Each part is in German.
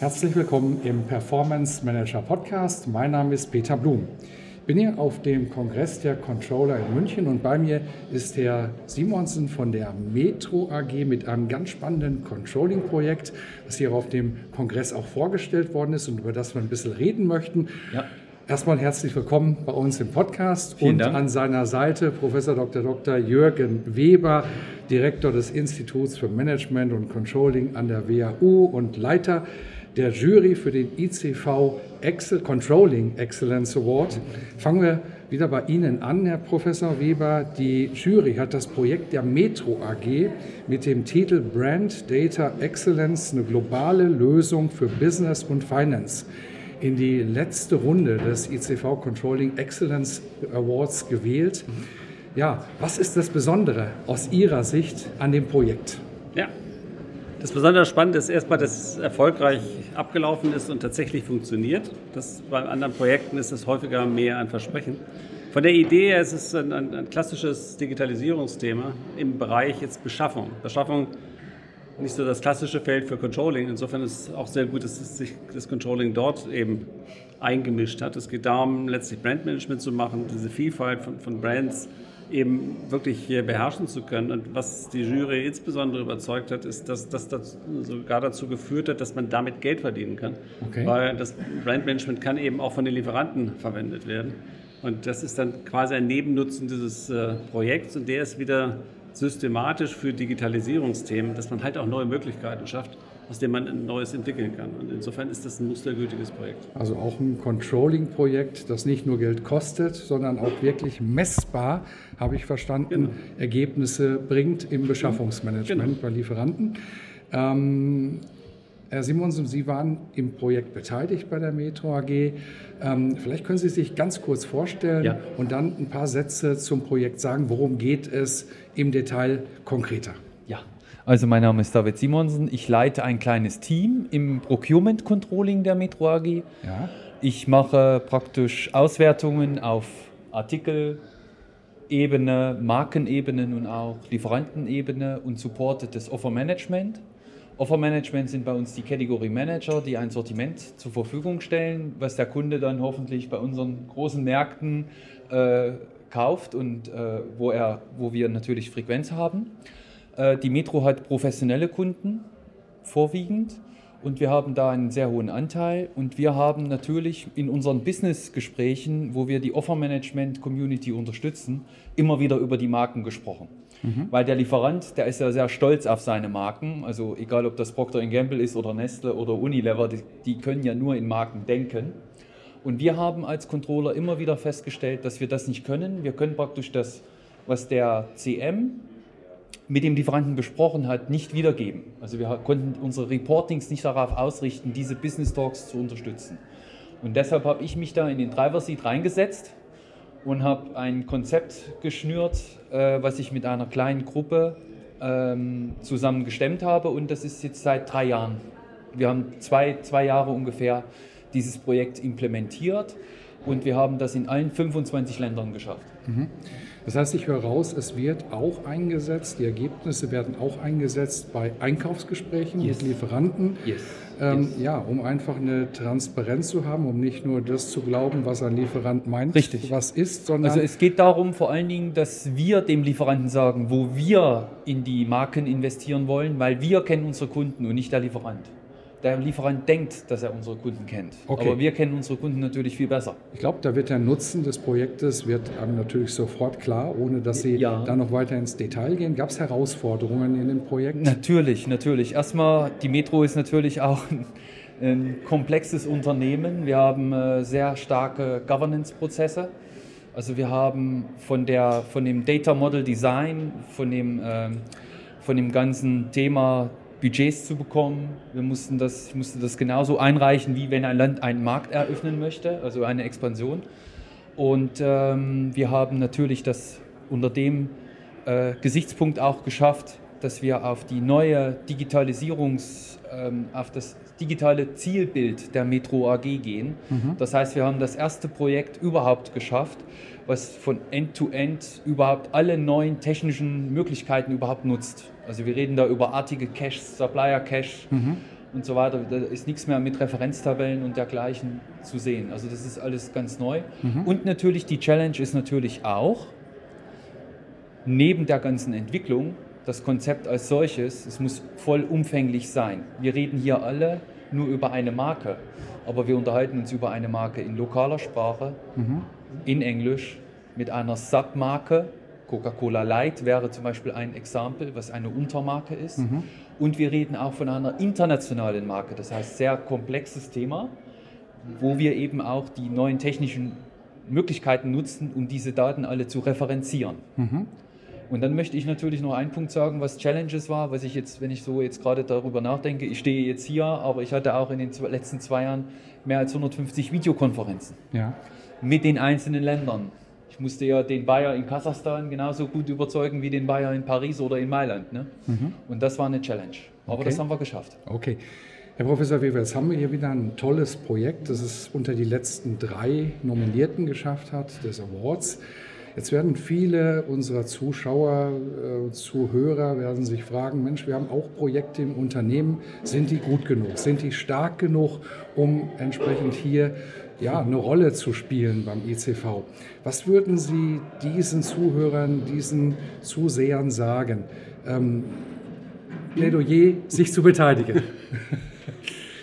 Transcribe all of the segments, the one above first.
Herzlich willkommen im Performance Manager Podcast. Mein Name ist Peter Blum. Ich bin hier auf dem Kongress der Controller in München und bei mir ist Herr Simonsen von der Metro AG mit einem ganz spannenden Controlling-Projekt, das hier auf dem Kongress auch vorgestellt worden ist und über das wir ein bisschen reden möchten. Ja. Erstmal herzlich willkommen bei uns im Podcast Vielen und Dank. an seiner Seite Professor Dr. Dr. Jürgen Weber, Direktor des Instituts für Management und Controlling an der WHU und Leiter der Jury für den ICV Excel Controlling Excellence Award. Fangen wir wieder bei Ihnen an, Herr Professor Weber. Die Jury hat das Projekt der Metro AG mit dem Titel Brand Data Excellence, eine globale Lösung für Business und Finance in die letzte Runde des ICV Controlling Excellence Awards gewählt. Ja, was ist das Besondere aus Ihrer Sicht an dem Projekt? Das besonders Spannende ist erstmal, dass es erfolgreich abgelaufen ist und tatsächlich funktioniert. Das, bei anderen Projekten ist es häufiger mehr ein Versprechen. Von der Idee her ist es ein, ein, ein klassisches Digitalisierungsthema im Bereich jetzt Beschaffung. Beschaffung nicht so das klassische Feld für Controlling. Insofern ist es auch sehr gut, dass sich das Controlling dort eben eingemischt hat. Es geht darum, letztlich Brandmanagement zu machen, diese Vielfalt von, von Brands eben wirklich hier beherrschen zu können. Und was die Jury insbesondere überzeugt hat, ist, dass das sogar dazu geführt hat, dass man damit Geld verdienen kann. Okay. Weil das Brandmanagement kann eben auch von den Lieferanten verwendet werden. Und das ist dann quasi ein Nebennutzen dieses äh, Projekts und der ist wieder systematisch für Digitalisierungsthemen, dass man halt auch neue Möglichkeiten schafft aus dem man ein neues entwickeln kann. Und insofern ist das ein mustergültiges Projekt. Also auch ein Controlling-Projekt, das nicht nur Geld kostet, sondern auch wirklich messbar, habe ich verstanden, genau. Ergebnisse bringt im Beschaffungsmanagement genau. bei Lieferanten. Ähm, Herr Simonsen, Sie waren im Projekt beteiligt bei der Metro AG. Ähm, vielleicht können Sie sich ganz kurz vorstellen ja. und dann ein paar Sätze zum Projekt sagen. Worum geht es im Detail konkreter? Ja, also mein Name ist David Simonsen. Ich leite ein kleines Team im Procurement Controlling der Metro AG. Ja. Ich mache praktisch Auswertungen auf Artikelebene, Markenebene nun auch, Lieferantenebene und supportet das Offermanagement. Offermanagement sind bei uns die Category Manager, die ein Sortiment zur Verfügung stellen, was der Kunde dann hoffentlich bei unseren großen Märkten äh, kauft und äh, wo, er, wo wir natürlich Frequenz haben. Äh, die Metro hat professionelle Kunden vorwiegend und wir haben da einen sehr hohen Anteil und wir haben natürlich in unseren Business-Gesprächen, wo wir die Offermanagement-Community unterstützen, immer wieder über die Marken gesprochen. Mhm. Weil der Lieferant, der ist ja sehr stolz auf seine Marken. Also egal, ob das Procter Gamble ist oder Nestle oder Unilever, die, die können ja nur in Marken denken. Und wir haben als Controller immer wieder festgestellt, dass wir das nicht können. Wir können praktisch das, was der CM mit dem Lieferanten besprochen hat, nicht wiedergeben. Also wir konnten unsere Reportings nicht darauf ausrichten, diese Business Talks zu unterstützen. Und deshalb habe ich mich da in den Driver Seat reingesetzt und habe ein Konzept geschnürt, äh, was ich mit einer kleinen Gruppe ähm, zusammen gestemmt habe. Und das ist jetzt seit drei Jahren. Wir haben zwei, zwei Jahre ungefähr dieses Projekt implementiert und wir haben das in allen 25 Ländern geschafft. Mhm. Das heißt, ich höre raus, es wird auch eingesetzt, die Ergebnisse werden auch eingesetzt bei Einkaufsgesprächen yes. mit Lieferanten. Yes. Ähm, yes. Ja, um einfach eine Transparenz zu haben, um nicht nur das zu glauben, was ein Lieferant meint, Richtig. was ist, sondern. Also es geht darum vor allen Dingen, dass wir dem Lieferanten sagen, wo wir in die Marken investieren wollen, weil wir kennen unsere Kunden und nicht der Lieferant der Lieferant denkt, dass er unsere Kunden kennt. Okay. Aber wir kennen unsere Kunden natürlich viel besser. Ich glaube, da wird der Nutzen des Projektes wird einem natürlich sofort klar, ohne dass Sie ja. da noch weiter ins Detail gehen. Gab es Herausforderungen in dem Projekt? Natürlich, natürlich. Erstmal, die Metro ist natürlich auch ein, ein komplexes Unternehmen. Wir haben äh, sehr starke Governance-Prozesse. Also wir haben von, der, von dem Data Model Design, von dem, ähm, von dem ganzen Thema Budgets zu bekommen. Wir mussten das, ich musste das genauso einreichen, wie wenn ein Land einen Markt eröffnen möchte, also eine Expansion. Und ähm, wir haben natürlich das unter dem äh, Gesichtspunkt auch geschafft, dass wir auf die neue Digitalisierungs, ähm, auf das digitale Zielbild der Metro AG gehen. Mhm. Das heißt, wir haben das erste Projekt überhaupt geschafft, was von End-to-End -End überhaupt alle neuen technischen Möglichkeiten überhaupt nutzt. Also wir reden da über artige Caches, Supplier Cache mhm. und so weiter. Da ist nichts mehr mit Referenztabellen und dergleichen zu sehen. Also das ist alles ganz neu. Mhm. Und natürlich die Challenge ist natürlich auch, neben der ganzen Entwicklung das Konzept als solches, es muss vollumfänglich sein. Wir reden hier alle nur über eine Marke, aber wir unterhalten uns über eine Marke in lokaler Sprache, mhm. in Englisch, mit einer Submarke. Coca-Cola Light wäre zum Beispiel ein Exempel, was eine Untermarke ist. Mhm. Und wir reden auch von einer internationalen Marke, das heißt sehr komplexes Thema, wo wir eben auch die neuen technischen Möglichkeiten nutzen, um diese Daten alle zu referenzieren. Mhm. Und dann möchte ich natürlich noch einen Punkt sagen, was Challenges war, was ich jetzt, wenn ich so jetzt gerade darüber nachdenke, ich stehe jetzt hier, aber ich hatte auch in den letzten zwei Jahren mehr als 150 Videokonferenzen ja. mit den einzelnen Ländern. Ich musste ja den Bayer in Kasachstan genauso gut überzeugen wie den Bayer in Paris oder in Mailand. Ne? Mhm. Und das war eine Challenge. Aber okay. das haben wir geschafft. Okay. Herr Professor Weber, jetzt haben wir hier wieder ein tolles Projekt, das es unter die letzten drei Nominierten geschafft hat, des Awards. Jetzt werden viele unserer Zuschauer, äh, Zuhörer werden sich fragen, Mensch, wir haben auch Projekte im Unternehmen, sind die gut genug, sind die stark genug, um entsprechend hier ja, eine Rolle zu spielen beim ICV. Was würden Sie diesen Zuhörern, diesen Zusehern sagen? Ähm, Plädoyer, sich zu beteiligen.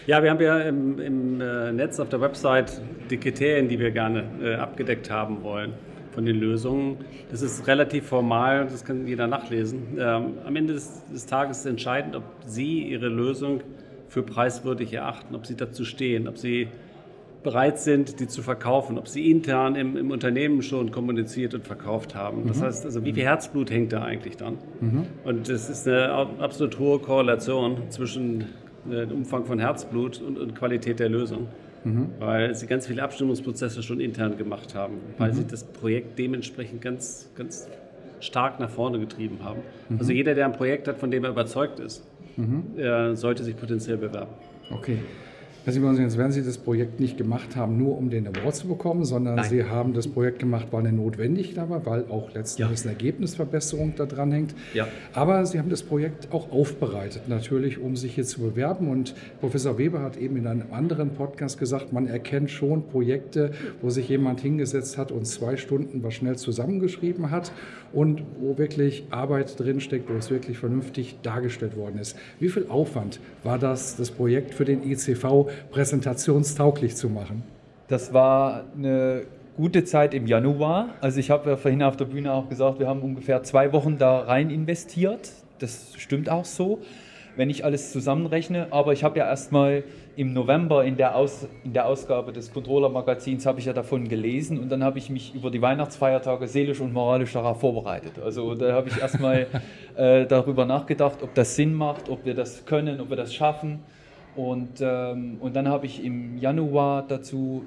Ja, wir haben ja im, im äh, Netz auf der Website die Kriterien, die wir gerne äh, abgedeckt haben wollen von den Lösungen. Das ist relativ formal, das kann jeder nachlesen. Ähm, am Ende des, des, Tages ist entscheidend, ob Sie Ihre Lösung für preiswürdig erachten, ob Sie dazu stehen, ob Sie bereit sind, die zu verkaufen, ob Sie intern im, im Unternehmen schon kommuniziert und verkauft haben. Das mhm. heißt, also wie viel Herzblut hängt da eigentlich dran? Mhm. Und es ist eine absolut hohe Korrelation zwischen äh, dem Umfang von Herzblut und, und Qualität der Lösung mhm. weil sie ganz viele Abstimmungsprozesse schon intern gemacht haben, weil mhm. sie das Projekt dementsprechend ganz, ganz stark nach vorne getrieben haben. Mhm. Also jeder, der ein Projekt hat, von dem er überzeugt ist, mhm. sollte sich potenziell bewerben. Okay. Herr Simons, jetzt werden Sie das Projekt nicht gemacht haben, nur um den Award zu bekommen, sondern Nein. Sie haben das Projekt gemacht, weil er notwendig war, weil auch letztendlich ja. eine Ergebnisverbesserung da dran hängt. Ja. Aber Sie haben das Projekt auch aufbereitet, natürlich, um sich hier zu bewerben. Und Professor Weber hat eben in einem anderen Podcast gesagt, man erkennt schon Projekte, wo sich jemand hingesetzt hat und zwei Stunden was schnell zusammengeschrieben hat und wo wirklich Arbeit drinsteckt, wo es wirklich vernünftig dargestellt worden ist. Wie viel Aufwand war das, das Projekt für den ICV präsentationstauglich zu machen? Das war eine gute Zeit im Januar. Also ich habe ja vorhin auf der Bühne auch gesagt, wir haben ungefähr zwei Wochen da rein investiert. Das stimmt auch so wenn ich alles zusammenrechne. Aber ich habe ja erstmal im November in der, Aus, in der Ausgabe des Controller-Magazins habe ich ja davon gelesen und dann habe ich mich über die Weihnachtsfeiertage seelisch und moralisch darauf vorbereitet. Also da habe ich erstmal äh, darüber nachgedacht, ob das Sinn macht, ob wir das können, ob wir das schaffen. Und, ähm, und dann habe ich im Januar dazu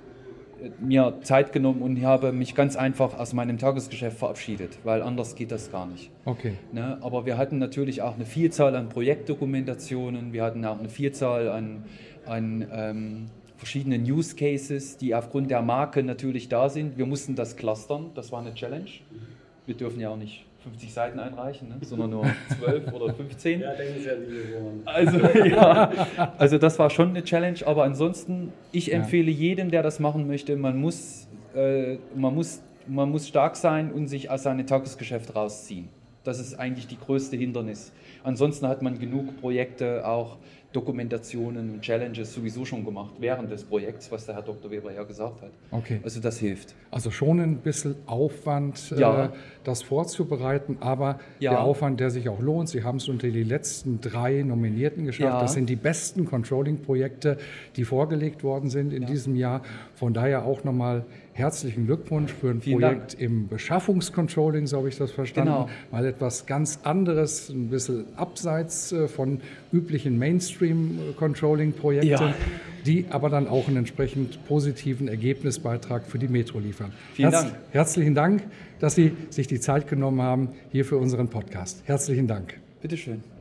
mir Zeit genommen und habe mich ganz einfach aus meinem Tagesgeschäft verabschiedet, weil anders geht das gar nicht. Okay. Ne? Aber wir hatten natürlich auch eine Vielzahl an Projektdokumentationen, wir hatten auch eine Vielzahl an, an ähm, verschiedenen Use Cases, die aufgrund der Marke natürlich da sind. Wir mussten das clustern, das war eine Challenge. Wir dürfen ja auch nicht 50 Seiten einreichen, ne? sondern nur 12 oder 15. Ja, denken Sie an die Also, ja, also das war schon eine Challenge, aber ansonsten, ich empfehle ja. jedem, der das machen möchte, man muss, äh, man, muss, man muss stark sein und sich aus seinem Tagesgeschäft rausziehen. Das ist eigentlich die größte Hindernis. Ansonsten hat man genug Projekte auch Dokumentationen und Challenges sowieso schon gemacht während des Projekts, was der Herr Dr. Weber ja gesagt hat. Okay. Also das hilft. Also schon ein bisschen Aufwand, Ja. äh, das vorzubereiten, aber Ja. der Aufwand, der sich auch lohnt. Sie haben es unter die letzten drei Nominierten geschafft. Ja. Das sind die besten Controlling-Projekte, die vorgelegt worden sind in diesem Jahr. Von daher auch nochmal herzlichen Glückwunsch für ein Vielen Projekt im Beschaffungscontrolling, so habe ich das verstanden. Genau. Mal etwas ganz anderes, ein bisschen abseits äh, von üblichen Mainstream-Controlling-Projekten, Ja. die aber dann auch einen entsprechend positiven Ergebnisbeitrag für die Metro liefern. Vielen Dank. Herzlichen Dank, dass Sie sich die Zeit genommen haben hier für unseren Podcast. Herzlichen Dank. Bitteschön.